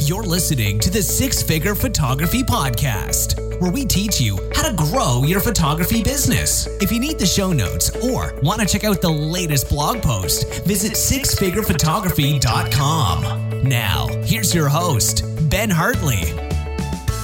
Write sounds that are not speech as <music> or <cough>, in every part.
You're listening to the Six Figure Photography Podcast, where we teach you how to grow your photography business. If you need the show notes or want to check out the latest blog post, visit sixfigurephotography.com. Now, here's your host, Ben Hartley.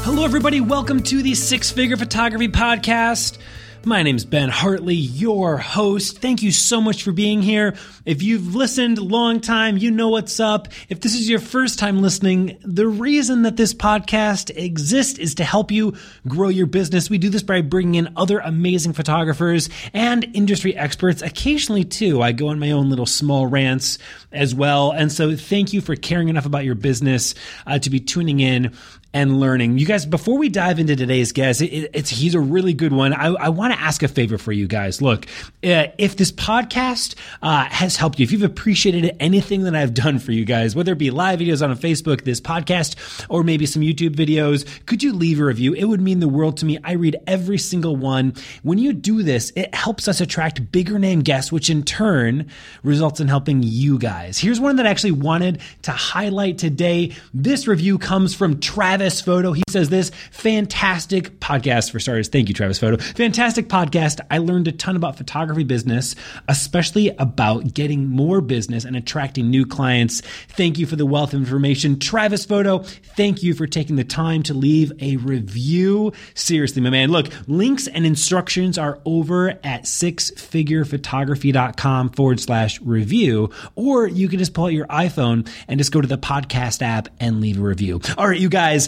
Hello, everybody. Welcome to the Six Figure Photography Podcast. My name's Ben Hartley, your host. Thank you so much for being here. If you've listened a long time, you know what's up. If this is your first time listening, the reason that this podcast exists is to help you grow your business. We do this by bringing in other amazing photographers and industry experts. Occasionally, too, I go on my own little small rants as well. And so, thank you for caring enough about your business uh, to be tuning in and learning. You guys, before we dive into today's guest, it, it's he's a really good one. I, I want to ask a favor for you guys. Look, uh, if this podcast uh, has helped you, if you've appreciated anything that I've done for you guys, whether it be live videos on Facebook, this podcast, or maybe some YouTube videos, could you leave a review? It would mean the world to me. I read every single one. When you do this, it helps us attract bigger name guests, which in turn results in helping you guys. Here's one that I actually wanted to highlight today. This review comes from Travis. Travis Photo. He says this fantastic podcast for starters. Thank you, Travis Photo. Fantastic podcast. I learned a ton about photography business, especially about getting more business and attracting new clients. Thank you for the wealth of information. Travis Photo, thank you for taking the time to leave a review. Seriously, my man. Look, links and instructions are over at sixfigurephotography.com forward slash review, or you can just pull out your iPhone and just go to the podcast app and leave a review. All right, you guys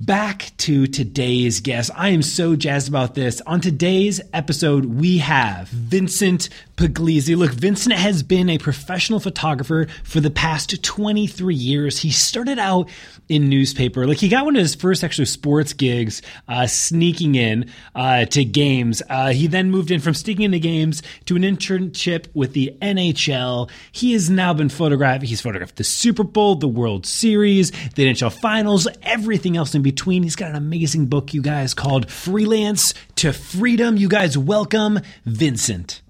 back to today's guest. I am so jazzed about this. On today's episode, we have Vincent Pugliese. Look, Vincent has been a professional photographer for the past 23 years. He started out in newspaper. Like he got one of his first actual sports gigs, uh, sneaking in uh, to games. Uh, he then moved in from sneaking into games to an internship with the NHL. He has now been photographed. He's photographed the Super Bowl, the World Series, the NHL Finals, everything else in between. He's got an amazing book, you guys, called Freelance to Freedom. You guys, welcome Vincent.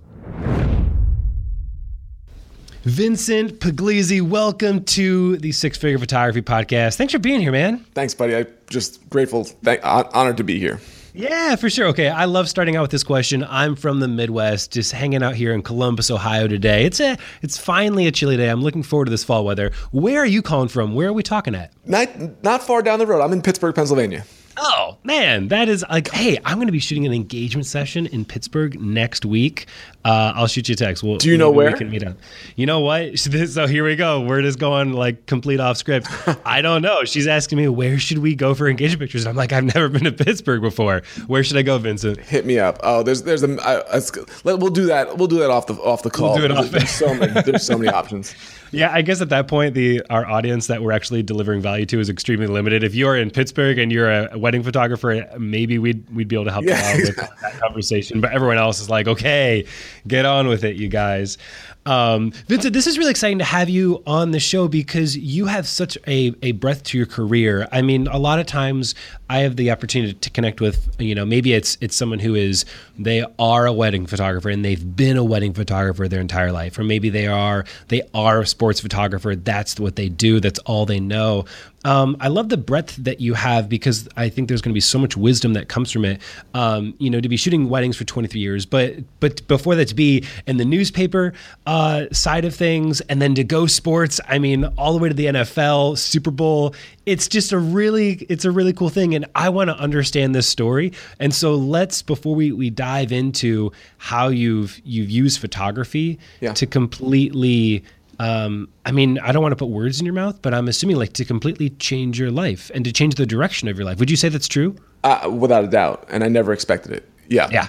Vincent Pugliese, welcome to the Six Figure Photography Podcast. Thanks for being here, man. Thanks, buddy. I just grateful, thank, honored to be here. Yeah, for sure. Okay, I love starting out with this question. I'm from the Midwest, just hanging out here in Columbus, Ohio today. It's a, it's finally a chilly day. I'm looking forward to this fall weather. Where are you calling from? Where are we talking at? Not, not far down the road. I'm in Pittsburgh, Pennsylvania. Oh man, that is like, hey, I'm going to be shooting an engagement session in Pittsburgh next week. Uh, I'll shoot you a text. We'll, Do you know where? We can meet up. You know what? <laughs> So here we go. We're just going like complete off script. <laughs> I don't know. She's asking me where should we go for engagement pictures. I'm like, I've never been to Pittsburgh before. Where should I go, Vincent? Hit me up. Oh, there's there's a. I, I, we'll do that. We'll do that off the off the call. We'll do it off. There's so many. There's so many <laughs> options. Yeah, I guess at that point, the our audience that we're actually delivering value to is extremely limited. If you are in Pittsburgh and you're a wedding photographer, maybe we'd we'd be able to help yeah, you out with that conversation. But everyone else is like, okay, get on with it, you guys. Um, Vincent, this is really exciting to have you on the show because you have such a, a breadth to your career. I mean, a lot of times I have the opportunity to connect with, you know, maybe it's it's someone who is they are a wedding photographer and they've been a wedding photographer their entire life, or maybe they are they are a sports photographer. That's what they do. That's all they know. Um, I love the breadth that you have because I think there's going to be so much wisdom that comes from it. Um, you know, to be shooting weddings for 23 years, but but before that to be in the newspaper uh, side of things, and then to go sports. I mean, all the way to the NFL, Super Bowl. It's just a really it's a really cool thing, and I want to understand this story. And so let's before we we dive into how you've you've used photography Yeah. to completely um, I mean, I don't want to put words in your mouth, but I'm assuming like to completely change your life and to change the direction of your life. Would you say that's true? Uh, without a doubt, and I never expected it. Yeah. Yeah.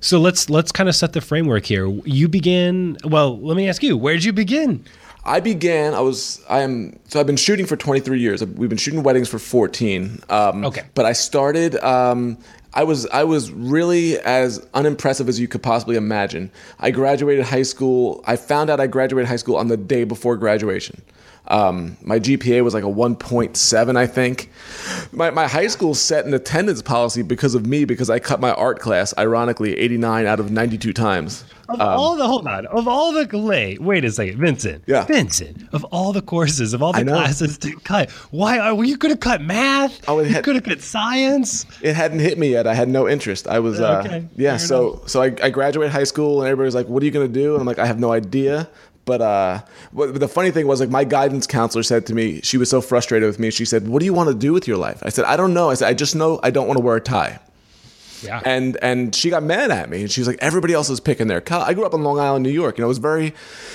So let's let's kind of set the framework here. You began. Well, let me ask you, where did you begin? I began. I was. I am. So I've been shooting for 23 years. We've been shooting weddings for 14. Um, Okay. But I started. Um, I was. I was really as unimpressive as you could possibly imagine. I graduated high school. I found out I graduated high school on the day before graduation. Um, my GPA was like a 1.7, I think. My, my high school set an attendance policy because of me because I cut my art class, ironically, 89 out of 92 times. Of all the hold on, of all the wait, wait a second, Vincent. Yeah. Vincent. Of all the courses, of all the classes to cut, why are well, you could have cut math? Oh, it you had- could have cut science. it hadn't hit me yet. I had no interest. I was, uh, Okay, yeah. So, so I, I graduated high school, and everybody's like, "What are you gonna do?" And I'm like, "I have no idea." But uh, the funny thing was, like, my guidance counselor said to me, she was so frustrated with me. She said, "What do you want to do with your life?" I said, "I don't know." I said, "I just know I don't want to wear a tie." Yeah. and and she got mad at me and she was like everybody else is picking their college i grew up in long island new york and it was very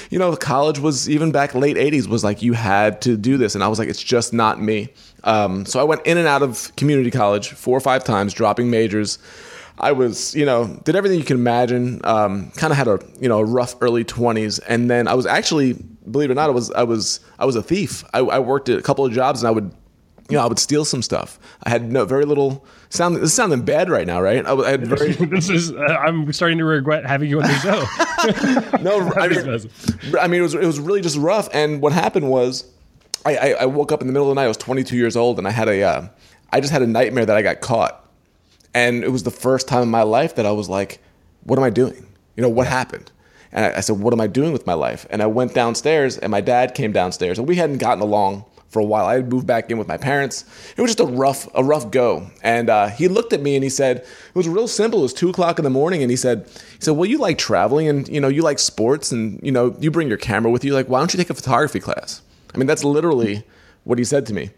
you know college was even back late 80s was like you had to do this and i was like it's just not me um, so i went in and out of community college four or five times dropping majors i was you know did everything you can imagine um, kind of had a you know a rough early 20s and then i was actually believe it or not i was i was i was a thief i, I worked at a couple of jobs and i would you know, I would steal some stuff. I had no very little sound. This is sounding bad right now, right? I, I had very <laughs> this is. Uh, I'm starting to regret having you on the show. <laughs> <laughs> no. I mean, I mean, it was it was really just rough. And what happened was, I, I, I woke up in the middle of the night. I was 22 years old, and I had a uh, I just had a nightmare that I got caught, and it was the first time in my life that I was like, "What am I doing? You know, what happened?" And I, said, "What am I doing with my life?" And I went downstairs, and my dad came downstairs, and we hadn't gotten along for a while. I had moved back in with my parents. It was just a rough a rough go. And uh, he looked at me and he said, "It was real simple. It was two o'clock in the morning." And he said, "He said, well, you like traveling, and you know, you like sports, and you know, you bring your camera with you. Like, why don't you take a photography class?" I mean, that's literally what he said to me.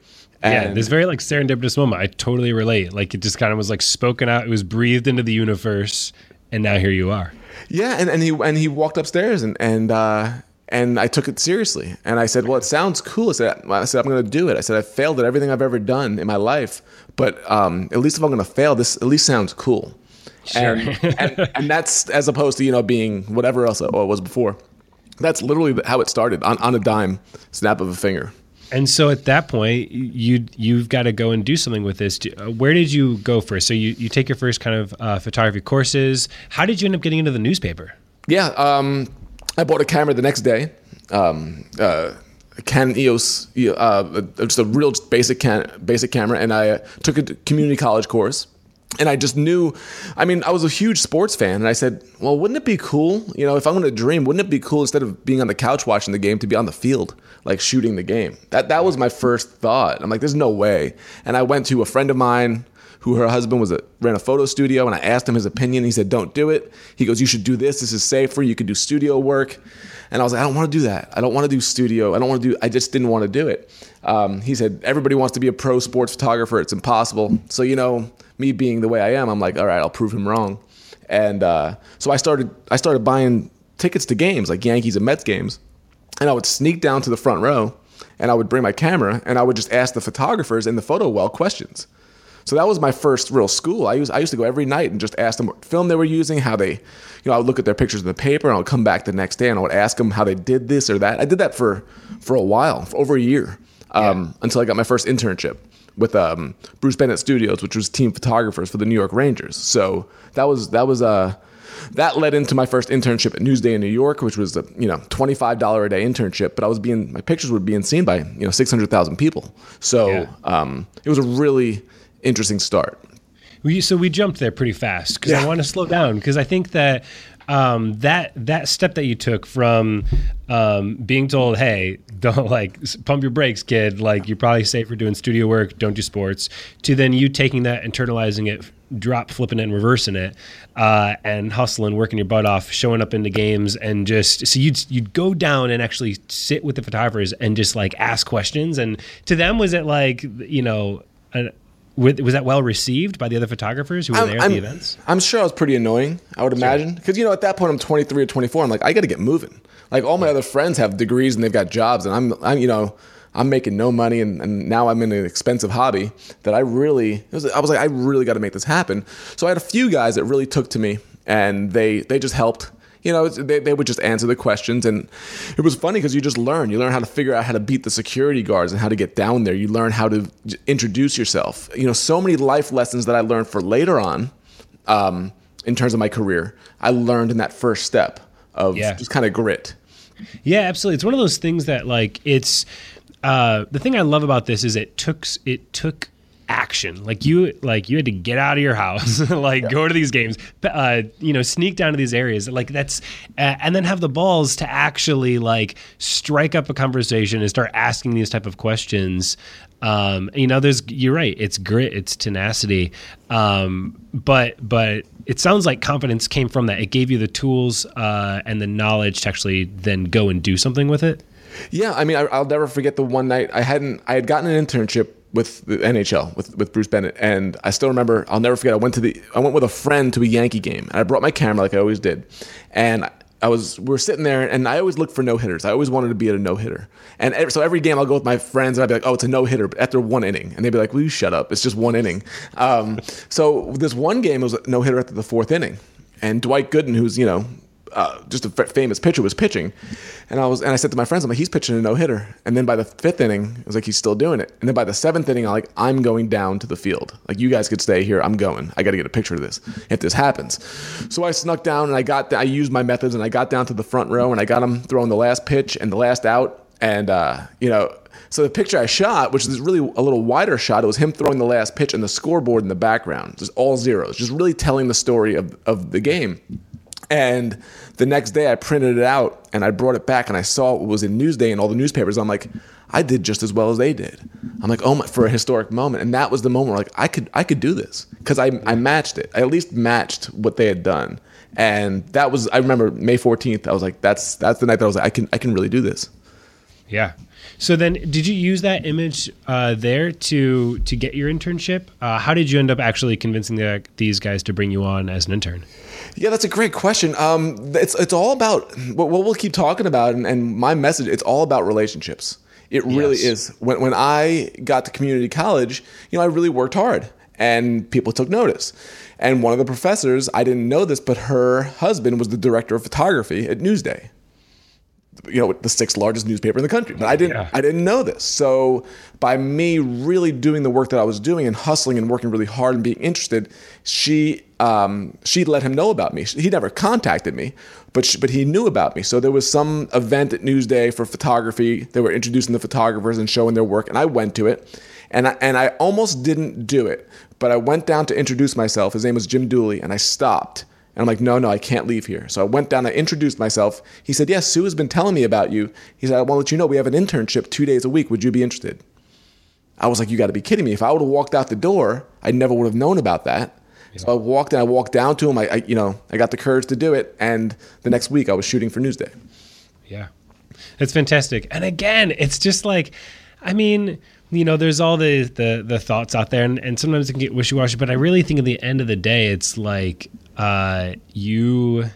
Yeah, this very like serendipitous moment. I totally relate. Like it just kind of was like spoken out. It was breathed into the universe, and now here you are. Yeah, and, and he and he walked upstairs and and uh, and I took it seriously. And I said, "Well, it sounds cool." I said, "I said I'm going to do it." I said, "I failed at everything I've ever done in my life, but um, at least if I'm going to fail, this at least sounds cool." And, and and that's as opposed to you know being whatever else it was before. That's literally how it started on, on a dime, snap of a finger. And so at that point, you you've got to go and do something with this. Uh, Where did you go first? So you, you take your first kind of uh, photography courses. How did you end up getting into the newspaper? Yeah, um, I bought a camera the next day. Um, uh, a Canon EOS, uh, just a real basic can, basic camera, and I uh, took a community college course. And I just knew, I mean, I was a huge sports fan, and I said, well, wouldn't it be cool, you know, if I'm going to dream, wouldn't it be cool instead of being on the couch watching the game to be on the field, like shooting the game? That that was my first thought. I'm like, there's no way. And I went to a friend of mine who her husband was a ran a photo studio and I asked him his opinion. He said, "Don't do it." He goes, "You should do this. This is safer. You could do studio work." And I was like, "I don't want to do that. I don't want to do studio. I don't want to do. I just didn't want to do it." Um, he said, "Everybody wants to be a pro sports photographer. It's impossible." So you know, me being the way I am, I'm like, "All right, I'll prove him wrong." And uh, so I started. I started buying tickets to games like Yankees and Mets games, and I would sneak down to the front row, and I would bring my camera, and I would just ask the photographers in the photo well questions. So that was my first real school. I used I used to go every night and just ask them what film they were using, how they, you know, I would look at their pictures in the paper, and I would come back the next day and I would ask them how they did this or that. I did that for for a while, for over a year, um, until I got my first internship with um, Bruce Bennett Studios, which was team photographers for the New York Rangers. So that was that was uh, that led into my first internship at Newsday in New York, which was a you know twenty five dollar a day internship. But I was being my pictures were being seen by you know six hundred thousand people. So Yeah. um, it was a really interesting start. We, so we jumped there pretty fast because I want to slow down because I think that um, that that step that you took from um, being told, "Hey, don't like pump your brakes, kid. Like you're probably safer doing studio work. Don't do sports." To then you taking that, internalizing it, drop flipping it, and reversing it, uh, and hustling, working your butt off, showing up into games, and just so you'd you'd go down and actually sit with the photographers and just like ask questions. And to them, was it like you know? A, was that well received by the other photographers who were I'm, there at I'm, the events? I'm sure I was pretty annoying. I would imagine because you know at that point I'm 23 or 24. I'm like I got to get moving. Like all my other friends have degrees and they've got jobs, and I'm I'm you know I'm making no money, and, and now I'm in an expensive hobby that I really was, I was like I really got to make this happen. So I had a few guys that really took to me, and they they just helped you know, they, they would just answer the questions. And it was funny because you just learn. You learn how to figure out how to beat the security guards and how to get down there. You learn how to introduce yourself. You know, so many life lessons that I learned for later on um, in terms of my career, I learned in that first step of yeah. just kind of grit. Yeah, absolutely. It's one of those things that, like, it's uh, the thing I love about this is it took it took action. Like you, like you had to get out of your house, <laughs> like yeah. go to these games, uh, you know, sneak down to these areas. Like that's, uh, and then have the balls to actually like strike up a conversation and start asking these type of questions. Um, you know, there's, you're right. It's grit, it's tenacity. Um, but, but it sounds like confidence came from that. It gave you the tools, uh, and the knowledge to actually then go and do something with it. Yeah, I mean, I, will never forget the one night I hadn't. I had gotten an internship with the NHL with with Bruce Bennett, and I still remember. I'll never forget. I went to the. I went with a friend to a Yankee game, and I brought my camera like I always did, and. I was we are sitting there, and I always look for no hitters. I always wanted to be at a no hitter, and every, so every game I'll go with my friends, and I'd be like, "Oh, it's a no hitter." but After one inning, and they'd be like, "Will you shut up? It's just one inning." Um, so this one game was a no hitter after the fourth inning, and Dwight Gooden, who's you know uh, just a famous pitcher was pitching, and I was and I said to my friends, I'm like, he's pitching a no hitter. And then by the fifth inning, I was like, he's still doing it. And then by the seventh inning, I'm like, I'm going down to the field. Like you guys could stay here. I'm going. I got to get a picture of this if this happens. So I snuck down and I got I used my methods and I got down to the front row and I got him throwing the last pitch and the last out. And uh, you know, so the picture I shot, which is really a little wider shot, it was him throwing the last pitch and the scoreboard in the background, just all zeros, just really telling the story of of the game. And the next day I printed it out and I brought it back and I saw it was in Newsday and all the newspapers. I'm like, I did just as well as they did. I'm like, oh my, for a historic moment. And that was the moment where like I could I could do this because I, I matched it. I at least matched what they had done. And that was I remember May 14th. I was like, that's that's the night that I was like, I can I can really do this. Yeah. So then, did you use that image uh, there to to get your internship? Uh, how did you end up actually convincing the, these guys to bring you on as an intern? Yeah, that's a great question. Um, it's it's all about what we'll keep talking about, and, and, my message. It's all about relationships. It really yes. is. When when I got to community college, you know, I really worked hard, and people took notice. And one of the professors, I didn't know this, but her husband was the director of photography at Newsday you know the sixth largest newspaper in the country. But i didn't yeah. i didn't know this. So by me really doing the work that i was doing and hustling and working really hard and being interested she um, she let him know about me. He never contacted me but she, but he knew about me. So there was some event at newsday for photography. They were introducing the photographers and showing their work and i went to it. And I, and I almost didn't do it but i went down to introduce myself. His name was jim dooley and i stopped and I'm like, no, no, I can't leave here. So I went down, I introduced myself. He said, yes, Sue has been telling me about you. He said, I want to let you know we have an internship two days a week. Would you be interested? I was like, you got to be kidding me. If I would have walked out the door, I never would have known about that. Yeah. So I walked and I walked down to him. I, I, you know, I got the courage to do it. And the next week I was shooting for Newsday. Yeah. That's fantastic. And again, it's just like, I mean, you know, there's all the, the, the thoughts out there and, and sometimes it can get wishy-washy, but I really think at the end of the day, it's like, uh, you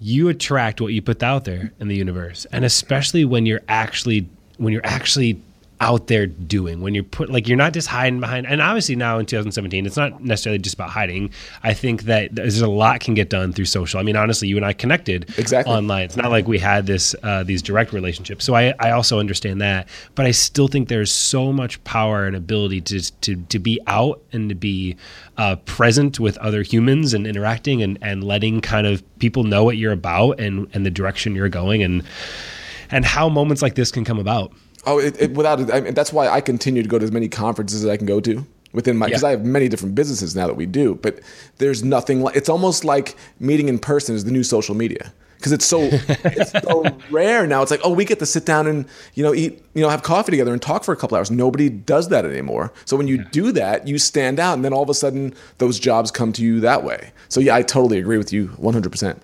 you attract what you put out there in the universe, and especially when you're actually when you're actually out there doing when you're put like you're not just hiding behind and obviously now in 2017 it's not necessarily just about hiding. I think that there's a lot can get done through social. I mean honestly you and i connected exactly. online. It's not like we had this uh, these direct relationships. So I, I also understand that but i still think there's so much power and ability to to, to be out and to be uh, present with other humans and interacting and, and letting kind of people know what you're about and and the direction you're going and and how moments like this can come about Oh, it, it, without it, I mean, that's why I continue to go to as many conferences as I can go to. within my because Yeah. I have many different businesses now that we do, but there's nothing like it's almost like meeting in person is the new social media because it's so <laughs> it's so rare now. It's like oh, we get to sit down and you know eat you know have coffee together and talk for a couple hours. Nobody does that anymore. So when you do that, you stand out, and then all of a sudden those jobs come to you that way. So yeah, I totally agree with you 100. percent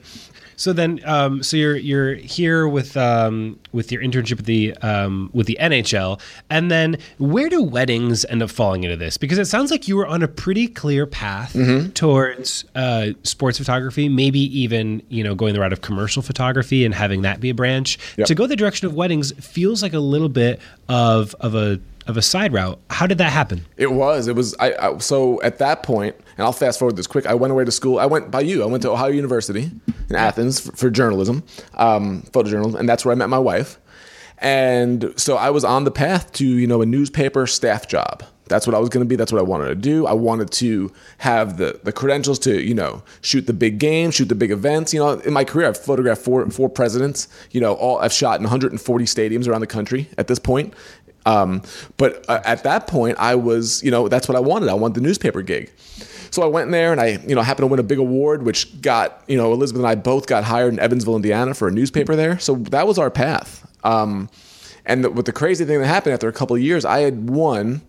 So then, um, so you're you're here with um, with your internship with the um, with the NHL, and then where do weddings end up falling into this? Because it sounds like you were on a pretty clear path Mm-hmm. towards uh, sports photography, maybe even you know going the route of commercial photography and having that be a branch. Yep. To go the direction of weddings feels like a little bit of of a of a side route. How did that happen? It was. It was. I, I so at that point, and I'll fast forward this quick. I went away to school. I went by you. I went to Ohio University in Athens for, for journalism, um, photojournalism, and that's where I met my wife. And so I was on the path to you know a newspaper staff job. That's what I was going to be. That's what I wanted to do. I wanted to have the the credentials to you know shoot the big games, shoot the big events. You know, in my career, I've photographed four four presidents. You know, all I've shot in 140 stadiums around the country at this point. Um, but uh, at that point, I was, you know, that's what I wanted. I wanted the newspaper gig. So I went in there and I, you know, happened to win a big award, which got, you know, Elizabeth and I both got hired in Evansville, Indiana for a newspaper there. So that was our path. Um, and the, with the crazy thing that happened after a couple of years, I had won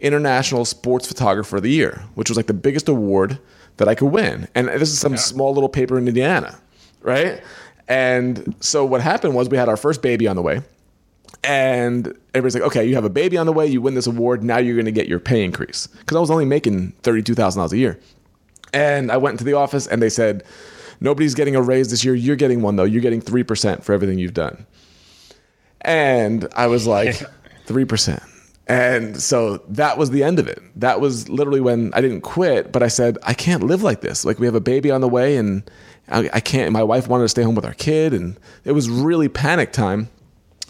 International Sports Photographer of the Year, which was like the biggest award that I could win. And this is some small little paper in Indiana, right? And so what happened was we had our first baby on the way. And everybody's like, okay, you have a baby on the way, you win this award, now you're gonna get your pay increase. Because I was only making $32,000 a year. And I went into the office and they said, nobody's getting a raise this year. You're getting one though. You're getting 3% for everything you've done. And I was like, <laughs> 3%. And so that was the end of it. That was literally when I didn't quit, but I said, I can't live like this. Like we have a baby on the way and I, I can't, my wife wanted to stay home with our kid. And it was really panic time.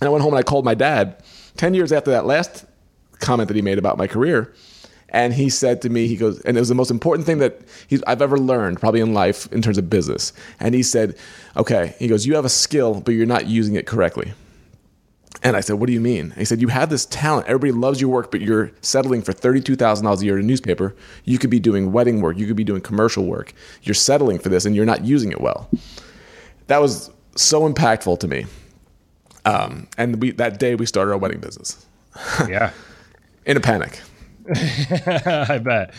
And I went home and I called my dad 10 years after that last comment that he made about my career. And he said to me, he goes, and it was the most important thing that he's, I've ever learned, probably in life, in terms of business. And he said, okay, he goes, you have a skill, but you're not using it correctly. And I said, what do you mean? He said, you have this talent. Everybody loves your work, but you're settling for $32,000 a year in a newspaper. You could be doing wedding work. You could be doing commercial work. You're settling for this and you're not using it well. That was so impactful to me. Um, and we, that day we started our wedding business <laughs> Yeah. in a panic. <laughs> I bet.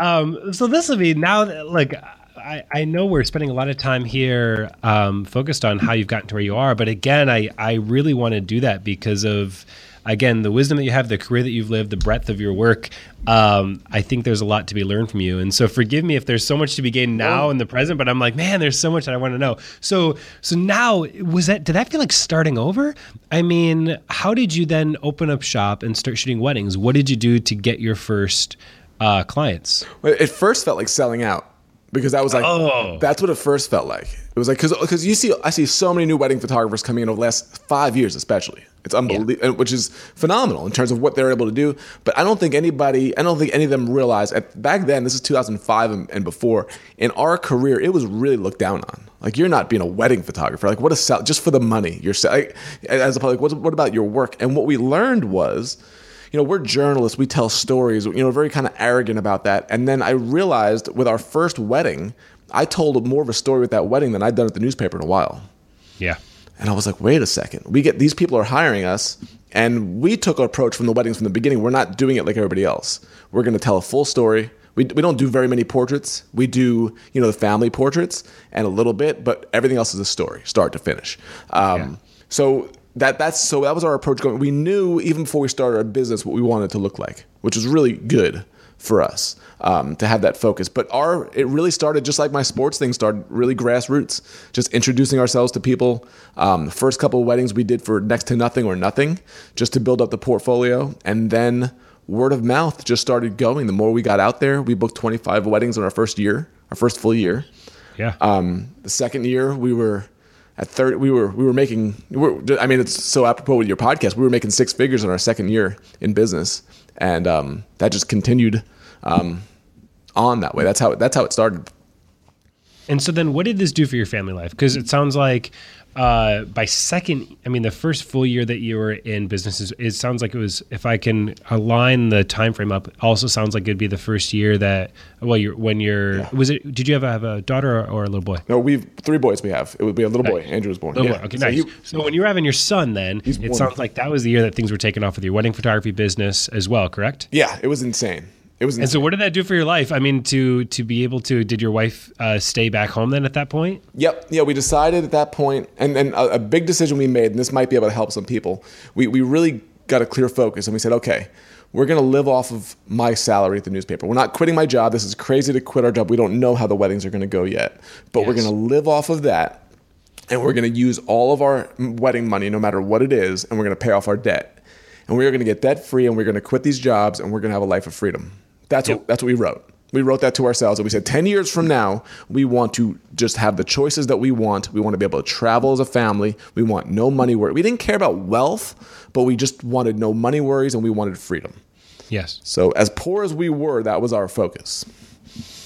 Um, so this will be now. that- Like I, I know we're spending a lot of time here um, focused on how you've gotten to where you are, but again, I I really want to do that because of again the wisdom that you have, the career that you've lived, the breadth of your work. Um, I think there's a lot to be learned from you, and so forgive me if there's so much to be gained now in the present. But I'm like, man, there's so much that I want to know. So so now was that? Did that feel like starting over? I mean, how did you then open up shop and start shooting weddings? What did you do to get your first uh, clients? Well, It first felt like selling out because that was like Oh. that's what it first felt like. It was like because because you see I see so many new wedding photographers coming in over the last five years especially. It's unbelievable, which is phenomenal in terms of what they're able to do. But I don't think anybody, I don't think any of them realize at, back then. This is 2005 and, and before. In our career, it was really looked down on. Like you're not being a wedding photographer. Like what a sell just for the money. You're like, as a public. what, what about your work? And what we learned was you know, we're journalists, we tell stories, you know, very kind of arrogant about that. And then I realized with our first wedding, I told more of a story with that wedding than I'd done at the newspaper in a while. Yeah. And I was like, wait a second. We get these people are hiring us, and we took our approach from the weddings from the beginning. We're not doing it like everybody else. We're going to tell a full story. We, we don't do very many portraits. We do, you know, the family portraits and a little bit, but everything else is a story, start to finish. Um, So that that's so that was our approach going. We knew even before we started our business what we wanted to look like, which was really good for us um, to have that focus. But our it really started just like my sports thing started really grassroots, just introducing ourselves to people. Um, the first couple of weddings we did for next to nothing or nothing, just to build up the portfolio, and then word of mouth just started going. The more we got out there, we booked 25 weddings in our first year, our first full year. Yeah. Um, the second year, we were at third. We were we were making. We're, I mean, it's so apropos with your podcast. We were making six figures in our second year in business, and um, that just continued um, on that way. That's how that's how it started. And so then what did this do for your family life? Because it sounds like uh, by second, I mean the first full year that you were in business, is, it sounds like it was. If I can align the time frame up, also sounds like it'd be the first year that. Well, you're when you're. Yeah. Was it? Did you have a, have a daughter or, or a little boy? No, we've three boys. We have it would be a little boy. Andrew was born. Little Yeah. boy. Okay, So nice. he- so when you were having your son, then it sounds like that was the year that things were taking off with your wedding photography business as well, correct? yeah, it was insane. It was And insane. so, what did that do for your life? I mean, to to be able to, did your wife uh, stay back home then at that point? Yep. Yeah, we decided at that point, and, and a, a big decision we made, and this might be able to help some people. We, we really got a clear focus, and we said, okay, we're going to live off of my salary at the newspaper. We're not quitting my job. This is crazy to quit our job. We don't know how the weddings are going to go yet, but we're going to live off of that, and we're going to use all of our wedding money, no matter what it is, and we're going to pay off our debt. And we're going to get debt free, and we're going to quit these jobs, and we're going to have a life of freedom. That's Yep. what that's what we wrote. We wrote that to ourselves, and we said, 10 years from now, we want to just have the choices that we want. We want to be able to travel as a family. We want no money worry. We didn't care about wealth, but we just wanted no money worries, and we wanted freedom. Yes. So, as poor as we were, that was our focus.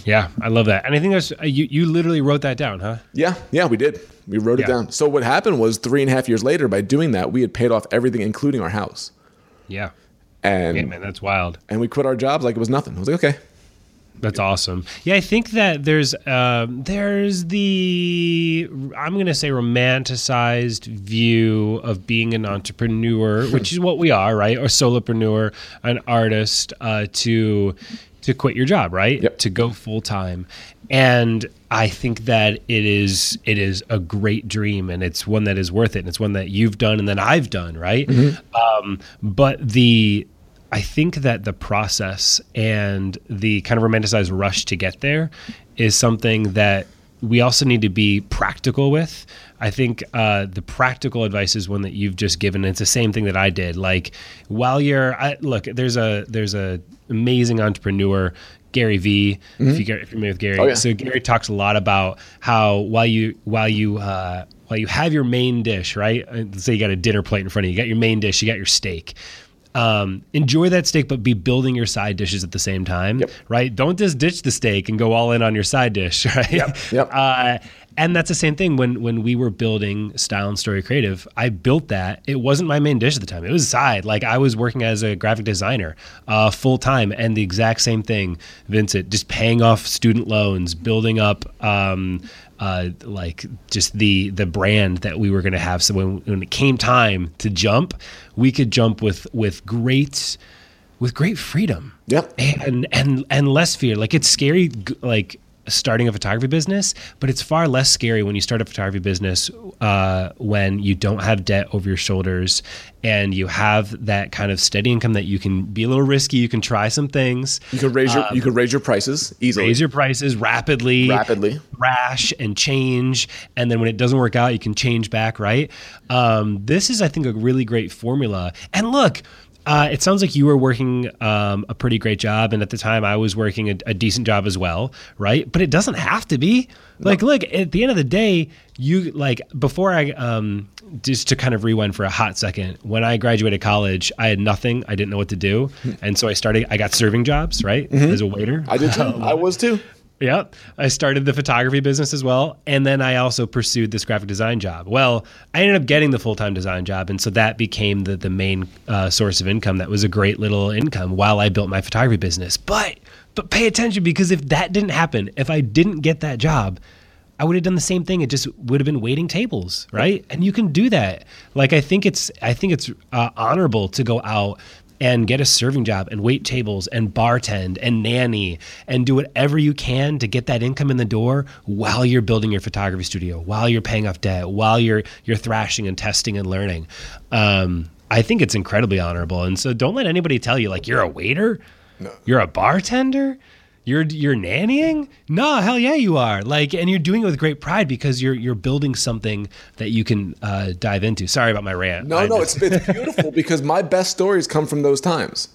Yeah, I love that. And I think that's uh, you. You literally wrote that down, huh? Yeah, yeah, we did. We wrote it down. So, what happened was three and a half years later, by doing that, we had paid off everything, including our house. Yeah. And, Yeah, man, that's wild. and we quit our jobs like it was nothing. I was like, okay. That's awesome. Yeah, I think that there's um, there's the I'm going to say romanticized view of being an entrepreneur, which is what we are, right? Or solopreneur, an artist, uh, to to quit your job, right? Yep. To go full time, and I think that it is it is a great dream, and it's one that is worth it, and it's one that you've done and then I've done, right? Um, but the I think that the process and the kind of romanticized rush to get there is something that we also need to be practical with. I think uh, the practical advice is one that you've just given. It's the same thing that I did. Like while you're I, look, there's a there's a amazing entrepreneur. Gary V. if, you, if you're familiar with Gary, Oh, yeah. so Gary talks a lot about how while you while you uh, while you have your main dish, right? Uh, Let's say you got a dinner plate in front of you, you got your main dish, you got your steak. Um, enjoy that steak, but be building your side dishes at the same time, Yep. right? Don't just ditch the steak and go all in on your side dish, <laughs> right? Yep, yep. Uh, and that's the same thing when when we were building Style and Story Creative. I built that. It wasn't my main dish at the time. It was a side. Like I was working as a graphic designer uh, full time, and the exact same thing, Vincent. Just paying off student loans, building up. Um, uh, like just the the brand that we were going to have. So when, when it came time to jump, we could jump with with great with great freedom Yep. and and and less fear. Like it's scary, like starting a photography business, but it's far less scary when you start a photography business uh, when you don't have debt over your shoulders and you have that kind of steady income that you can be a little risky. You can try some things, You could raise your you could raise your prices easily. Um, raise your prices rapidly, Rapidly. rash and change and then when it doesn't work out you can change back right um, this is i think a really great formula and look uh, it sounds like you were working um, a pretty great job and at the time i was working a, a decent job as well right? But it doesn't have to be. Like look at the end of the day you like before i um, just to kind of rewind for a hot second when i graduated college i had nothing. I didn't know what to do. And so i started i got serving jobs right? As a waiter. I did too. <laughs> I was too. Yep. I started the photography business as well. And then I also pursued this graphic design job. Well, I ended up getting the full time design job. And so that became the, the main uh, source of income. That was a great little income while I built my photography business. But, but pay attention because if that didn't happen, if I didn't get that job, I would have done the same thing. It just would have been waiting tables, right? And you can do that. Like I think it's I think it's uh, honorable to go out and get a serving job and wait tables and bartend and nanny and do whatever you can to get that income in the door while you're building your photography studio, while you're paying off debt, while you're you're thrashing and testing and learning. Um, I think it's incredibly honorable. And so don't let anybody tell you like you're a waiter, you're a bartender, you're you're nannying. No, hell yeah, you are. Like, and you're doing it with great pride because you're you're building something that you can uh, dive into. Sorry about my rant. No, I no, just- it's it's beautiful <laughs> because my best stories come from those times.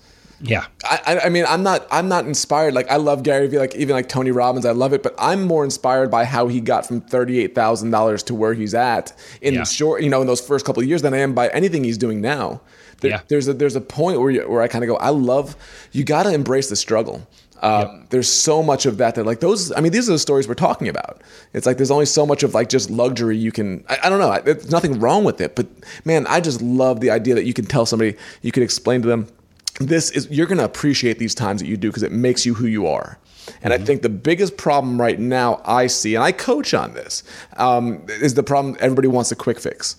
yeah. I, I- I mean, I'm not, I'm not inspired. Like, I love Gary Vee, like even like Tony Robbins, I love it. But I'm more inspired by how he got from thirty-eight thousand dollars to where he's at in Yeah. short, you know, in those first couple of years than I am by anything he's doing now. There, Yeah. There's a there's a point where you, where I kind of go, I love. You got to embrace the struggle. Um, There's so much of that that like those. I mean, these are the stories we're talking about. It's like there's only so much of like just luxury you can. I, I don't know. There's nothing wrong with it, but man, I just love the idea that you can tell somebody, you can explain to them, this is you're going to appreciate these times that you do because it makes you who you are. And mm-hmm. I think the biggest problem right now I see, and I coach on this, um, is the problem everybody wants a quick fix.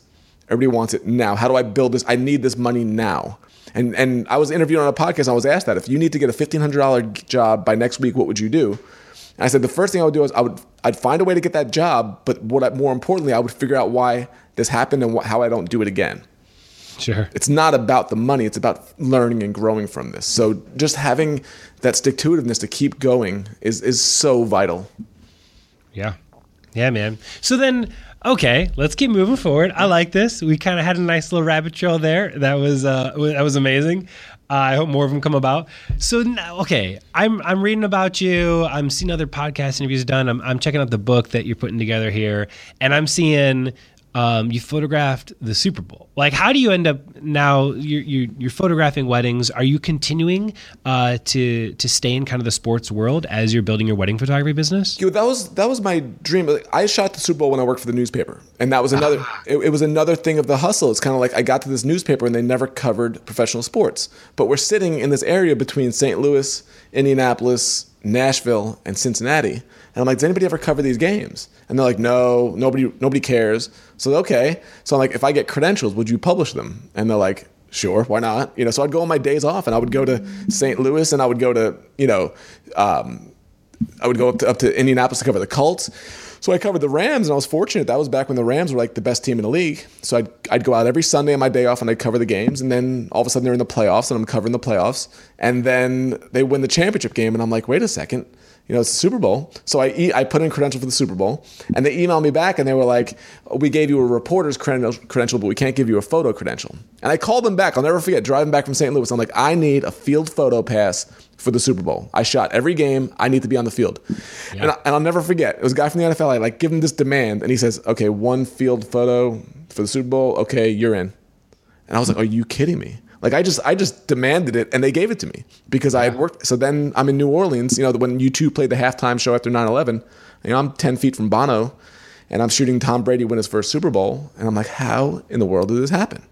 Everybody wants it now. How do I build this? I need this money now. And and I was interviewed on a podcast. I was asked that if you need to get a fifteen hundred dollar job by next week, what would you do? And I said the first thing I would do is I would I'd find a way to get that job, but what I, more importantly, I would figure out why this happened and how I don't do it again. Sure. It's not about the money, it's about learning and growing from this. So just having that stick to itiveness to keep going is is so vital. Yeah. Yeah, man. So then okay, let's keep moving forward. I like this. We kind of had a nice little rabbit trail there. That was uh, that was amazing. Uh, I hope more of them come about. So now, okay, I'm I'm reading about you. I'm seeing other podcast interviews done. I'm I'm checking out the book that you're putting together here, and I'm seeing um, you photographed the Super Bowl. Like, how do you end up now? You're, you're, you're photographing weddings. Are you continuing uh, to to stay in kind of the sports world as you're building your wedding photography business? Yeah, that was that was my dream. I shot the Super Bowl when I worked for the newspaper, and that was another. Ah. It, it was another thing of the hustle. It's kind of like I got to this newspaper and they never covered professional sports, but we're sitting in this area between St. Louis, Indianapolis, Nashville, and Cincinnati and I'm like, does anybody ever cover these games? And they're like, no, nobody, nobody cares. So okay. So I'm like, if I get credentials, would you publish them? And they're like, sure, why not? You know, so I'd go on my days off and I would go to St. Louis and I would go to, you know, um, I would go up to, up to Indianapolis to cover the Colts. So I covered the Rams, and I was fortunate. That was back when the Rams were like the best team in the league. So I'd, I'd go out every Sunday on my day off, and I'd cover the games. And then all of a sudden they're in the playoffs, and I'm covering the playoffs. And then they win the championship game, and I'm like, wait a second you know, it's the Super Bowl. So I e- I put in credential for the Super Bowl, and they emailed me back and they were like, "We gave you a reporter's credential, but we can't give you a photo credential." And I called them back. I'll never forget driving back from St. Louis. I'm like, "I need a field photo pass for the Super Bowl. I shot every game. I need to be on the field." Yeah. And, I, and I'll never forget. It was a guy from the NFL. I like give him this demand, and he says, "Okay, one field photo for the Super Bowl. Okay, you're in." And I was like, "Are you kidding me?" Like I just I just demanded it and they gave it to me because yeah. I had worked. So then I'm in New Orleans. You know when U2 played the halftime show after 9/11. You know I'm 10 feet from Bono, and I'm shooting Tom Brady win his first Super Bowl, and I'm like, how in the world did this happen?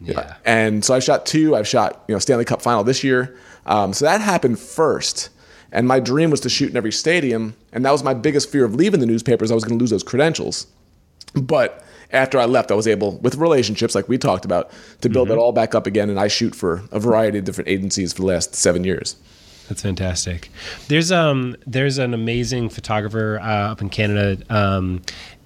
Yeah. And so I shot two. I've shot you know Stanley Cup final this year. Um, so that happened first. And my dream was to shoot in every stadium, and that was my biggest fear of leaving the newspapers. I was going to lose those credentials. But after I left, I was able, with relationships like we talked about, to build mm-hmm. it all back up again. And I shoot for a variety of different agencies for the last seven years. That's fantastic. There's um there's an amazing photographer uh, up in Canada, um,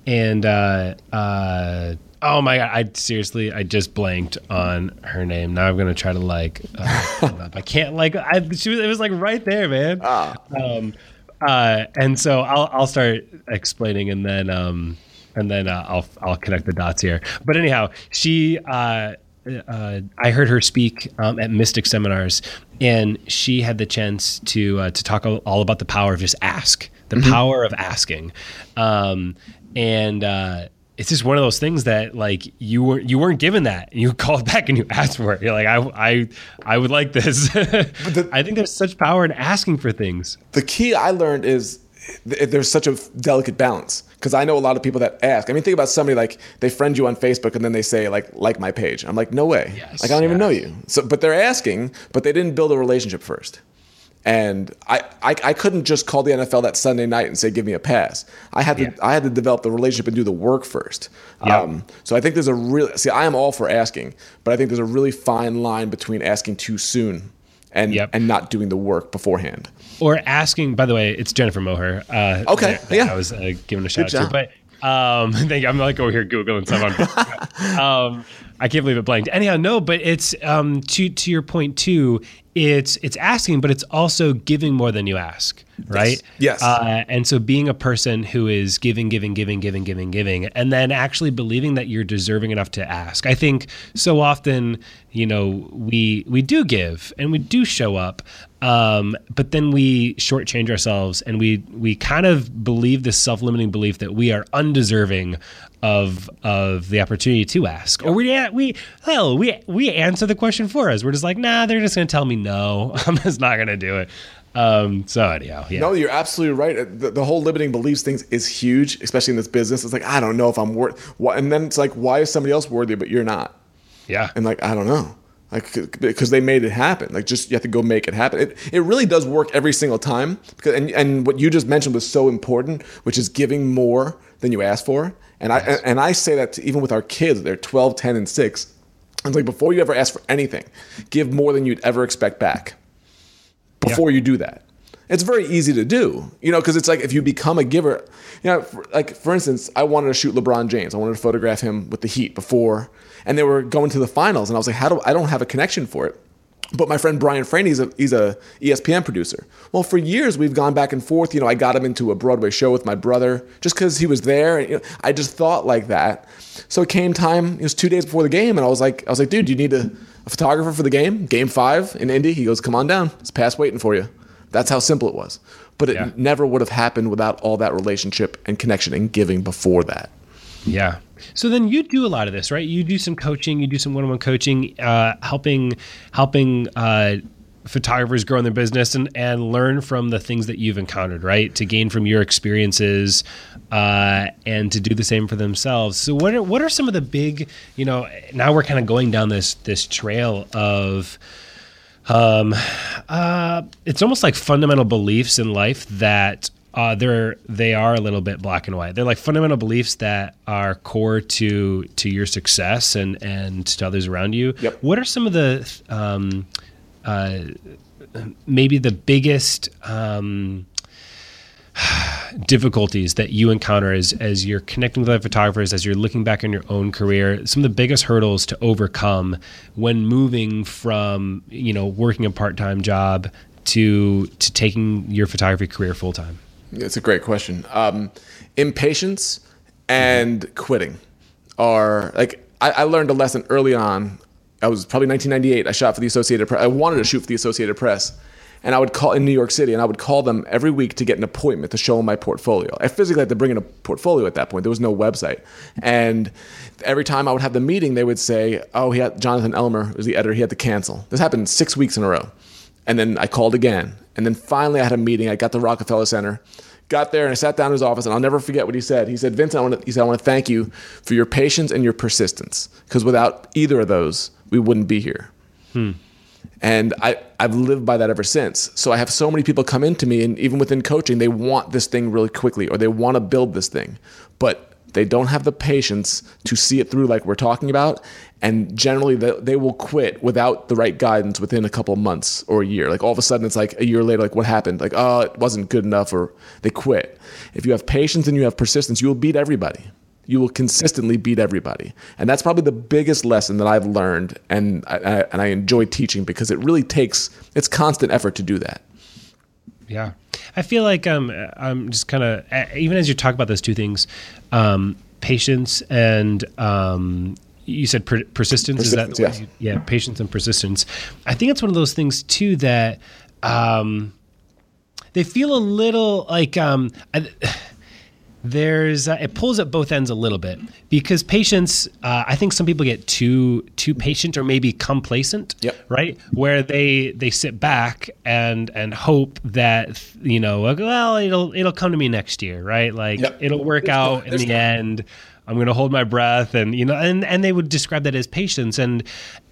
and uh, uh, oh my god, I seriously I just blanked on her name. Now I'm gonna try to like uh, <laughs> I can't like I she was it was like right there, man. Ah. Um, uh, and so I'll I'll start explaining and then um and then uh, I'll I'll connect the dots here. But anyhow, she uh, uh, I heard her speak um, at Mystic seminars, and she had the chance to uh, to talk all about the power of just ask, the mm-hmm. power of asking, um, and uh, it's just one of those things that like you weren't you weren't given that and you called back and you asked for it you're like i i, I would like this <laughs> the, i think there's such power in asking for things the key i learned is there's such a delicate balance because I know a lot of people that ask. I mean, think about somebody like they friend you on Facebook and then they say like like my page. I'm like, no way. Yes, like I don't yes. even know you. So, but they're asking, but they didn't build a relationship first. And I, I, I couldn't just call the NFL that Sunday night and say give me a pass. I had to yeah. I had to develop the relationship and do the work first. Yep. Um, so I think there's a real see I am all for asking, but I think there's a really fine line between asking too soon and yep. and not doing the work beforehand or asking. By the way, it's Jennifer Moher. Uh, okay, that, yeah, I was uh, giving a shout Good out job. to, but um, <laughs> thank you. I'm like over here googling stuff. <laughs> um, I can't believe it blanked. Anyhow, no, but it's um, to to your point too. It's it's asking, but it's also giving more than you ask right? Yes. yes. Uh, and so being a person who is giving, giving, giving, giving, giving, giving, and then actually believing that you're deserving enough to ask. I think so often, you know, we we do give and we do show up, um, but then we shortchange ourselves and we we kind of believe this self-limiting belief that we are undeserving of of the opportunity to ask, or we we hell we we answer the question for us. We're just like, nah, they're just gonna tell me no. <laughs> I'm just not gonna do it. Um, so anyhow, yeah. No, you're absolutely right. The, the whole limiting beliefs things is huge, especially in this business. It's like I don't know if I'm worth. What, and then it's like, why is somebody else worthy but you're not? Yeah. And like I don't know, like because they made it happen. Like just you have to go make it happen. It it really does work every single time. Because and and what you just mentioned was so important, which is giving more than you ask for. And I and I say that to, even with our kids, they're 12, 10, and six. It's like before you ever ask for anything, give more than you'd ever expect back before yeah. you do that. It's very easy to do, you know, because it's like if you become a giver, you know, for, like for instance, I wanted to shoot LeBron James. I wanted to photograph him with the Heat before, and they were going to the finals, and I was like, how do I don't have a connection for it? But my friend Brian Franey, he's a, he's a ESPN producer. Well, for years we've gone back and forth. You know, I got him into a Broadway show with my brother just because he was there. And, you know, I just thought like that. So it came time. It was two days before the game, and I was like, I was like, dude, do you need a, a photographer for the game? Game five in Indy. He goes, come on down. It's past waiting for you. That's how simple it was. But it yeah. never would have happened without all that relationship and connection and giving before that. Yeah. So then you do a lot of this, right? You do some coaching, you do some one-on-one coaching, uh, helping helping uh, photographers grow in their business and, and learn from the things that you've encountered, right? To gain from your experiences uh, and to do the same for themselves. So what are, what are some of the big, you know, now we're kind of going down this this trail of um, uh, it's almost like fundamental beliefs in life that uh, they're they are a little bit black and white. They're like fundamental beliefs that are core to to your success and and to others around you. Yep. What are some of the um, uh, maybe the biggest um, <sighs> difficulties that you encounter as as you're connecting with other photographers, as you're looking back on your own career? Some of the biggest hurdles to overcome when moving from you know working a part time job to to taking your photography career full time. It's a great question. Um, impatience and mm-hmm. quitting are like I, I, learned a lesson early on. I was probably 1998. I shot for the Associated Press. I wanted to shoot for the Associated Press, and I would call in New York City, and I would call them every week to get an appointment to show them my portfolio. I physically had to bring in a portfolio at that point. There was no website, and every time I would have the meeting, they would say, "Oh, he had Jonathan Elmer was the editor. He had to cancel." This happened six weeks in a row. And then I called again. And then finally I had a meeting. I got to Rockefeller Center, got there and I sat down in his office and I'll never forget what he said. He said, Vincent, I want to, he said, I want to thank you for your patience and your persistence. Because without either of those, we wouldn't be here. Hmm. And I, I've lived by that ever since. So I have so many people come into me, and even within coaching, they want this thing really quickly or they want to build this thing. But they don't have the patience to see it through, like we're talking about. And generally, they, they will quit without the right guidance within a couple months or a year. Like all of a sudden, it's like a year later, like what happened? Like, oh, it wasn't good enough, or they quit. If you have patience and you have persistence, you will beat everybody. You will consistently beat everybody. And that's probably the biggest lesson that I've learned. And I, I and I enjoy teaching because it really takes, it's constant effort to do that. Yeah. I feel like um, I'm just kind of even as you talk about those two things, um, patience and um, you said per- persistence. persistence. Is that yes. yeah, patience and persistence. I think it's one of those things too that um, they feel a little like um, I, there's uh, it pulls at both ends a little bit because patience uh, i think some people get too too patient or maybe complacent yep. right where they they sit back and and hope that you know well it'll it'll come to me next year right like yep. it'll work there's out no, in the no. end i'm going to hold my breath and you know and and they would describe that as patience and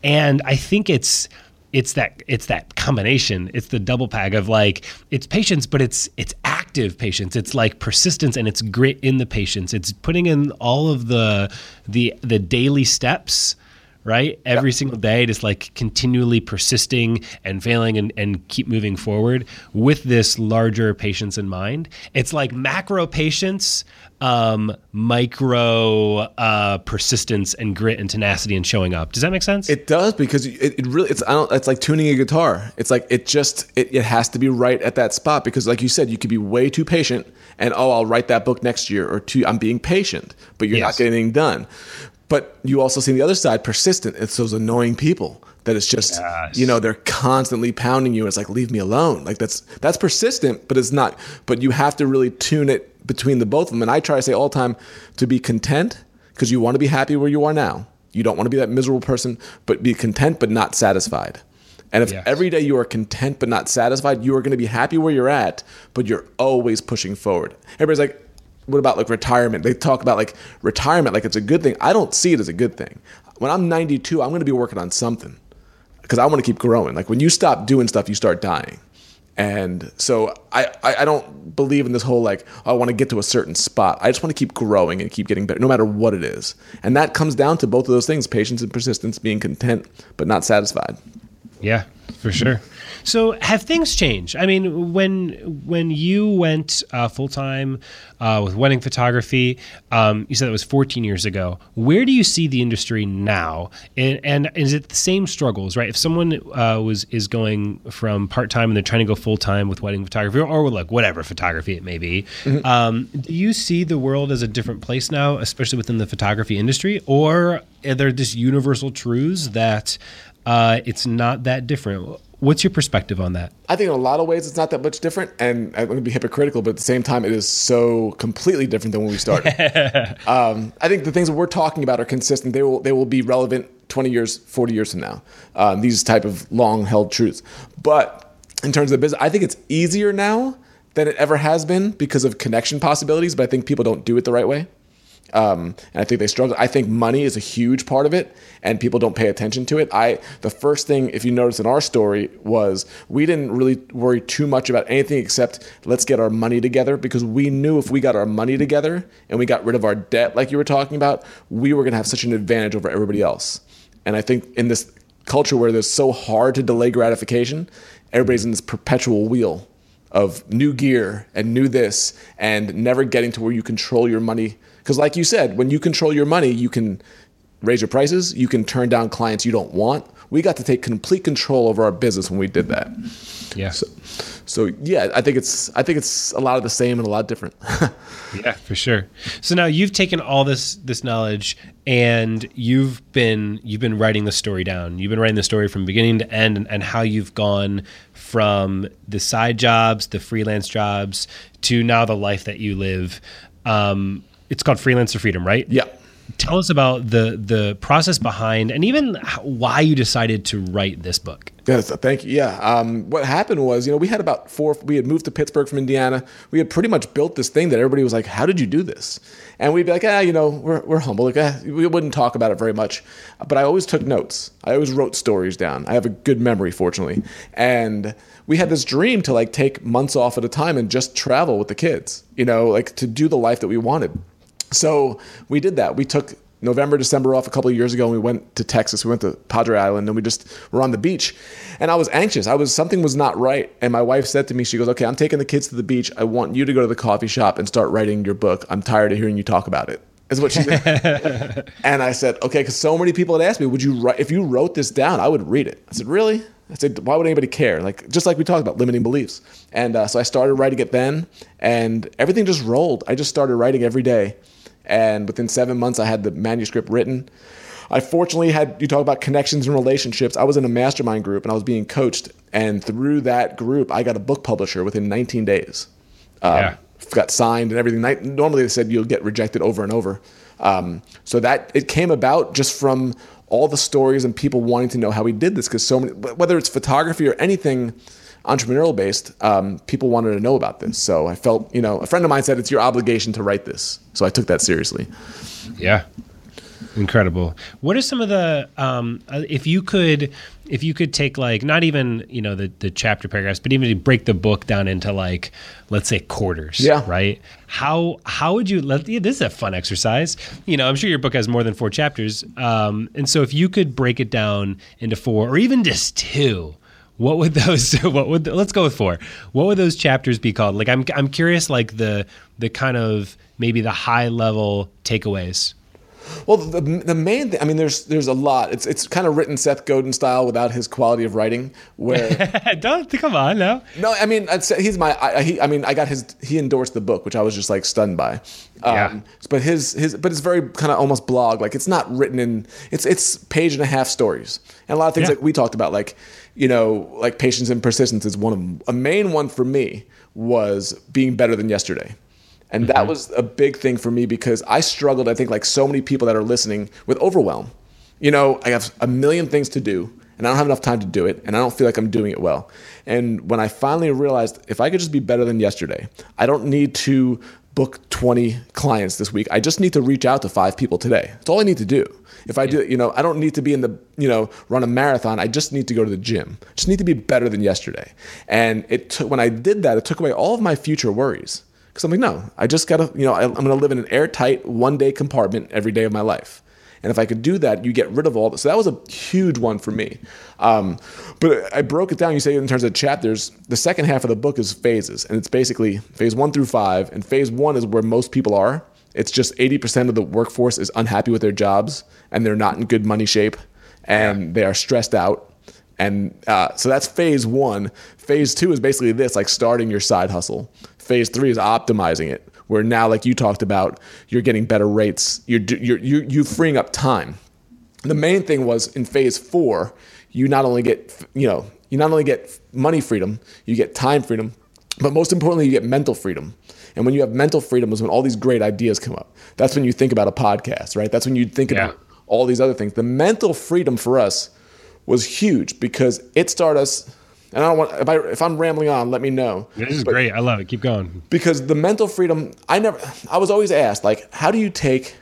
and i think it's it's that it's that combination it's the double pack of like it's patience but it's it's active patience it's like persistence and it's grit in the patience it's putting in all of the the the daily steps right every single day just like continually persisting and failing and, and keep moving forward with this larger patience in mind it's like macro patience um, micro uh, persistence and grit and tenacity and showing up. Does that make sense? It does because it, it really it's I don't it's like tuning a guitar. It's like it just it, it has to be right at that spot because like you said, you could be way too patient and oh I'll write that book next year or two I'm being patient, but you're yes. not getting anything done. But you also see the other side, persistent. It's those annoying people that it's just yes. you know they're constantly pounding you. It's like leave me alone. Like that's that's persistent, but it's not. But you have to really tune it between the both of them. And I try to say all the time to be content because you want to be happy where you are now. You don't want to be that miserable person, but be content but not satisfied. And if Yes. every day you are content but not satisfied, you are going to be happy where you're at, but you're always pushing forward. Everybody's like, what about like retirement? They talk about like retirement like it's a good thing. I don't see it as a good thing. When I'm 92, I'm going to be working on something because I want to keep growing. Like when you stop doing stuff, you start dying. And so I, I, don't believe in this whole like, oh, I want to get to a certain spot. I just want to keep growing and keep getting better, no matter what it is. And that comes down to both of those things patience and persistence, being content but not satisfied. Yeah, for sure. So have things changed? I mean, when when you went uh, full time uh, with wedding photography, um, you said it was 14 years ago. Where do you see the industry now? And, and is it the same struggles? Right? If someone uh, was is going from part time and they're trying to go full time with wedding photography, or like whatever photography it may be, um, do you see the world as a different place now, especially within the photography industry, or are there just universal truths that uh, it's not that different? What's your perspective on that? I think in a lot of ways it's not that much different, and I'm going to be hypocritical, but at the same time, it is so completely different than when we started. <laughs> um, I think the things that we're talking about are consistent. They will they will be relevant 20 years, 40 years from now. Um, these type of long held truths. But in terms of the business, I think it's easier now than it ever has been because of connection possibilities. But I think people don't do it the right way. Um, and I think they struggle. I think money is a huge part of it, and people don't pay attention to it. I the first thing, if you notice in our story, was we didn't really worry too much about anything except let's get our money together because we knew if we got our money together and we got rid of our debt, like you were talking about, we were going to have such an advantage over everybody else. And I think in this culture where there's so hard to delay gratification, everybody's in this perpetual wheel of new gear and new this and never getting to where you control your money because like you said when you control your money you can raise your prices you can turn down clients you don't want we got to take complete control over our business when we did that Yeah. so, so yeah i think it's i think it's a lot of the same and a lot different <laughs> Yeah, for sure. So now you've taken all this this knowledge and you've been you've been writing the story down. You've been writing the story from beginning to end and, and how you've gone from the side jobs, the freelance jobs, to now the life that you live. Um, it's called Freelance to Freedom, right? yeah Tell us about the the process behind and even how, why you decided to write this book. Yes, thank you. Yeah. Um, what happened was, you know, we had about four, we had moved to Pittsburgh from Indiana. We had pretty much built this thing that everybody was like, how did you do this? And we'd be like, ah, you know, we're, we're humble. Like, ah, we wouldn't talk about it very much. But I always took notes. I always wrote stories down. I have a good memory, fortunately. And we had this dream to like take months off at a time and just travel with the kids, you know, like to do the life that we wanted. So we did that. We took November, December off a couple of years ago, and we went to Texas. We went to Padre Island, and we just were on the beach. And I was anxious. I was something was not right. And my wife said to me, she goes, "Okay, I'm taking the kids to the beach. I want you to go to the coffee shop and start writing your book. I'm tired of hearing you talk about it." Is what she said. <laughs> and I said, "Okay," because so many people had asked me, "Would you write? If you wrote this down, I would read it." I said, "Really?" I said, "Why would anybody care?" Like just like we talked about limiting beliefs. And uh, so I started writing it then, and everything just rolled. I just started writing every day and within seven months i had the manuscript written. I fortunately had you talk about connections and relationships. I was in a mastermind group and i was being coached. And through that group i got a book publisher within 19 days. Um, Yeah. got signed and everything. Normally they said you'll get rejected over and over. Um, so that it came about just from all the stories and people wanting to know how we did this because so many whether it's photography or anything entrepreneurial based, um, people wanted to know about this. So I felt, you know, a friend of mine said it's your obligation to write this. So I took that seriously. Yeah. Incredible. What are some of the um, uh, if you could if you could take like not even you know the the chapter paragraphs, but even to break the book down into like let's say quarters, Yeah. right? How how would you let? Yeah, this is a fun exercise. You know, I'm sure your book has more than four chapters, um, and so if you could break it down into four or even just two, what would those <laughs> what would let's go with four what would those chapters be called like i'm i'm curious like the the kind of maybe the high level takeaways Well, the, the main thing, I mean, there's there's a lot. It's it's kind of written Seth Godin style without his quality of writing. Where <laughs> don't come on now no, I mean, he's my. I, he, I mean, I got his. He endorsed the book, which I was just like stunned by. Um, Yeah. But his his, but it's very kind of almost blog. Like it's not written in. It's it's page and a half stories, and a lot of things Yeah. like we talked about, like you know, like patience and persistence is one of a main one for me was being better than yesterday. And that mm-hmm. was a big thing for me because I struggled, I think, like so many people that are listening, with overwhelm. You know, I have a million things to do, and I don't have enough time to do it, and I don't feel like I'm doing it well. And when I finally realized if I could just be better than yesterday, I don't need to book 20 clients this week. I just need to reach out to five people today. That's all I need to do. If I do, you know, I don't need to be in the, you know, run a marathon. I just need to go to the gym. Just need to be better than yesterday. And it took when I did that, it took away all of my future worries. Because I'm like, no, I just gotta, you know, I, I'm gonna live in an airtight one day compartment every day of my life. And if I could do that, you get rid of all. This. So that was a huge one for me. Um, but I broke it down. You say in terms of chapters. The second half of the book is phases, and it's basically phase one through five. And phase one is where most people are. It's just 80% of the workforce is unhappy with their jobs, and they're not in good money shape, and yeah. they are stressed out. And uh, so that's phase one. Phase two is basically this, like starting your side hustle. Phase three is optimizing it where now, like you talked about, you're getting better rates. You're you're you you freeing up time. The main thing was in phase four, you not only get you know you not only get money freedom, you get time freedom, but most importantly, you get mental freedom. And when you have mental freedom, is when all these great ideas come up. That's when you think about a podcast, right? That's when you think yeah. about all these other things. The mental freedom for us was huge because it started us and I don't want if I if I'm rambling on, let me know. This is but, great. I love it. Keep going. Because the mental freedom, I never I was always asked like, how do you take,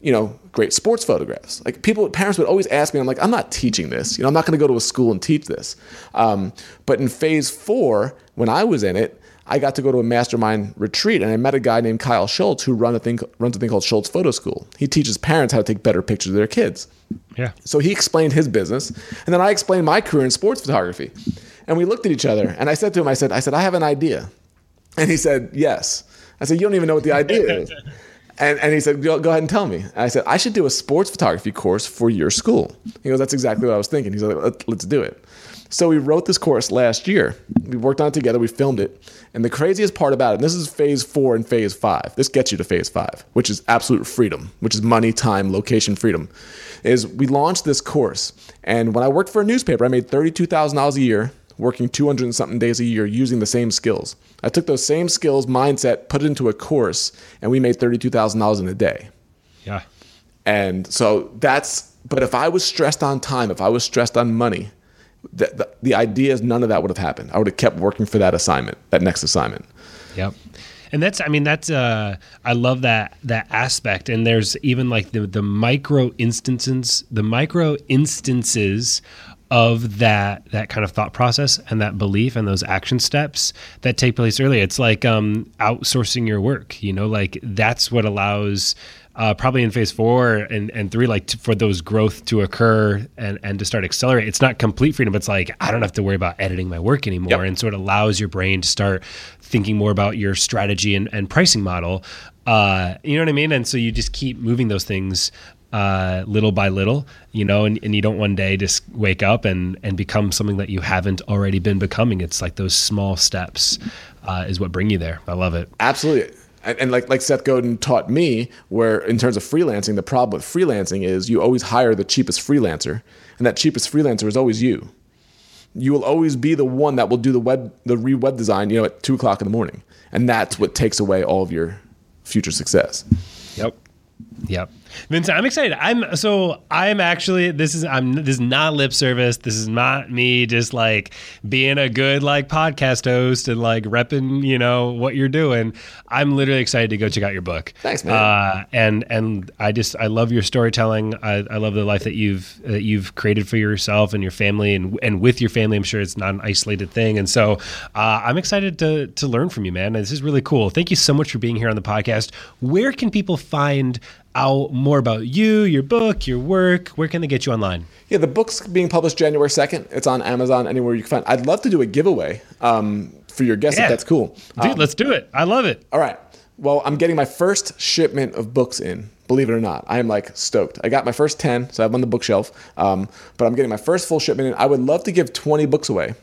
you know, great sports photographs? Like people, parents would always ask me. I'm like, I'm not teaching this. You know, I'm not going to go to a school and teach this. Um, but in phase four, when I was in it, I got to go to a mastermind retreat and I met a guy named Kyle Schultz who run a thing, runs a thing called Schultz Photo School. He teaches parents how to take better pictures of their kids. Yeah. So he explained his business and then I explained my career in sports photography. And we looked at each other, and I said to him, I said, I said, I have an idea. And he said, Yes. I said, You don't even know what the idea is. <laughs> And, and he said, go, go ahead and tell me. And I said, I should do a sports photography course for your school. He goes, That's exactly what I was thinking. He's like, Let, Let's do it. So we wrote this course last year. We worked on it together. We filmed it. And the craziest part about it, and this is phase four and phase five, this gets you to phase five, which is absolute freedom, which is money, time, location freedom, is we launched this course. And when I worked for a newspaper, I made $32,000 a year working 200 and something days a year using the same skills. I took those same skills, mindset, put it into a course, and we made $32,000 in a day. Yeah. And so that's, but if I was stressed on time, if I was stressed on money, the, the, the idea is none of that would have happened. I would have kept working for that assignment, that next assignment. Yep and that's i mean that's uh i love that that aspect and there's even like the the micro instances the micro instances of that that kind of thought process and that belief and those action steps that take place early. It's like um, outsourcing your work. You know, like that's what allows. Uh, probably in phase four and, and three, like for those growth to occur and, and to start accelerate. It's not complete freedom. It's like I don't have to worry about editing my work anymore, yep. and so it allows your brain to start thinking more about your strategy and, and pricing model. Uh, you know what I mean? And so you just keep moving those things uh, little by little, you know, and, and you don't one day just wake up and, and become something that you haven't already been becoming. It's like those small steps uh, is what bring you there. I love it. Absolutely. And, and, like like Seth Godin taught me, where in terms of freelancing, the problem with freelancing is you always hire the cheapest freelancer, and that cheapest freelancer is always you. You will always be the one that will do the web the re web design, you know, at two o'clock in the morning, and that's what takes away all of your future success. Yep. Yep. Vincent, I'm excited. I'm so I'm actually this is I'm this is not lip service. This is not me just like being a good like podcast host and like repping, you know, what you're doing. I'm literally excited to go check out your book. Thanks, man. Uh, and and I just I love your storytelling. I, I love the life that you've that you've created for yourself and your family and and with your family. I'm sure it's not an isolated thing. And so uh, I'm excited to to learn from you, man. This is really cool. Thank you so much for being here on the podcast. Where can people find out more about you, your book, your work? Where can they get you online? Yeah, the book's being published January 2nd. It's on Amazon, anywhere you can find I'd love to do a giveaway um, for your guests yeah. if that's cool. Dude, um, let's do it. I love it. All right. Well, I'm getting my first shipment of books in. Believe it or not, I am like stoked. I got my first 10, so I have on the bookshelf. Um, but I'm getting my first full shipment in. I would love to give 20 books away.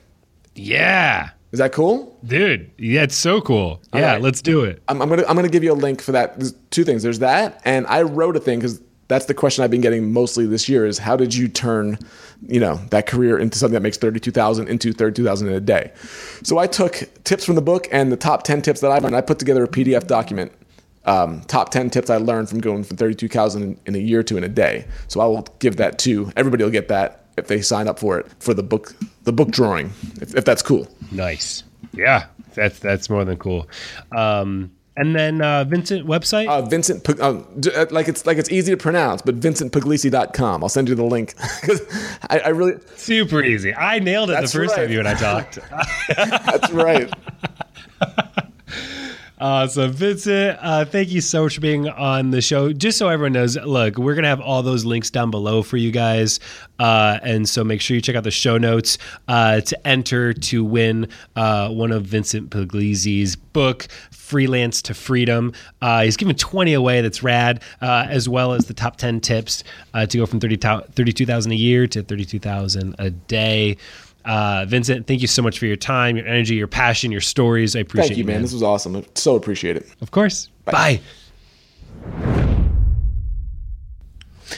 Yeah. Is that cool, dude? Yeah, it's so cool. yeah, right. let's do it. I'm, I'm, gonna I'm gonna give you a link for that. There's two things. There's that, and I wrote a thing because that's the question I've been getting mostly this year: is how did you turn, you know, that career into something that makes thirty two thousand into thirty two thousand in a day? So I took tips from the book and the top ten tips that I've learned. I put together a PDF document. Um, top 10 tips I learned from going from 32,000 in a year to in a day. So I will give that to everybody will get that if they sign up for it for the book the book drawing, if, if that's cool. Nice. Yeah, that's that's more than cool. Um, and then uh, Vincent website. Uh, Vincent, uh, uh, like it's like it's easy to pronounce, but VincentPugliese.com. I'll send you the link because <laughs> I, I really Super easy. I nailed it the first right. time you and I talked. <laughs> that's right. <laughs> So Vincent, uh, thank you so much for being on the show. Just so everyone knows, look, we're gonna have all those links down below for you guys, uh, and so make sure you check out the show notes uh, to enter to win uh, one of Vincent Pugliese's book. Freelance to Freedom. Uh, he's giving 20 away. That's rad, uh, as well as the top 10 tips to go from 30, 32,000 a year to 32,000 a day. Uh, Vincent, thank you so much for your time, your energy, your passion, your stories. I appreciate Thank you, man. This was awesome. I so appreciate it. of course. Bye. Bye.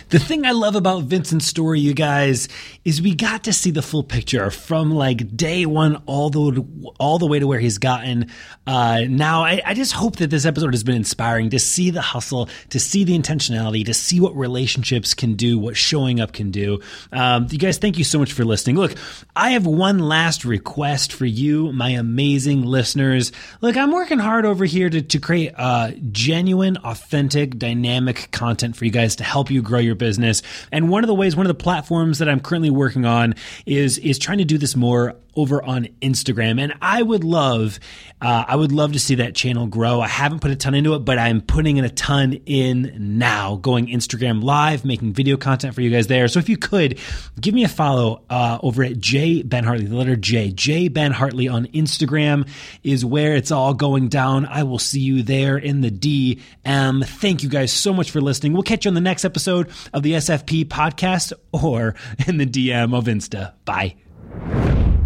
The thing I love about Vincent's story, you guys, is we got to see the full picture from like day one all the all the way to where he's gotten uh, now. I, I just hope that this episode has been inspiring to see the hustle, to see the intentionality, to see what relationships can do, what showing up can do. Um, you guys, thank you so much for listening. Look, I have one last request for you, my amazing listeners. Look, I'm working hard over here to, to create uh, genuine, authentic, dynamic content for you guys to help you grow your business. And one of the ways, one of the platforms that I'm currently working on is is trying to do this more over on Instagram. And I would love, uh, I would love to see that channel grow. I haven't put a ton into it, but I'm putting in a ton in now, going Instagram live, making video content for you guys there. So if you could give me a follow uh, over at J Ben Hartley, the letter J, J Ben Hartley on Instagram is where it's all going down. I will see you there in the DM. Thank you guys so much for listening. We'll catch you on the next episode of the SFP podcast or in the DM of Insta. Bye.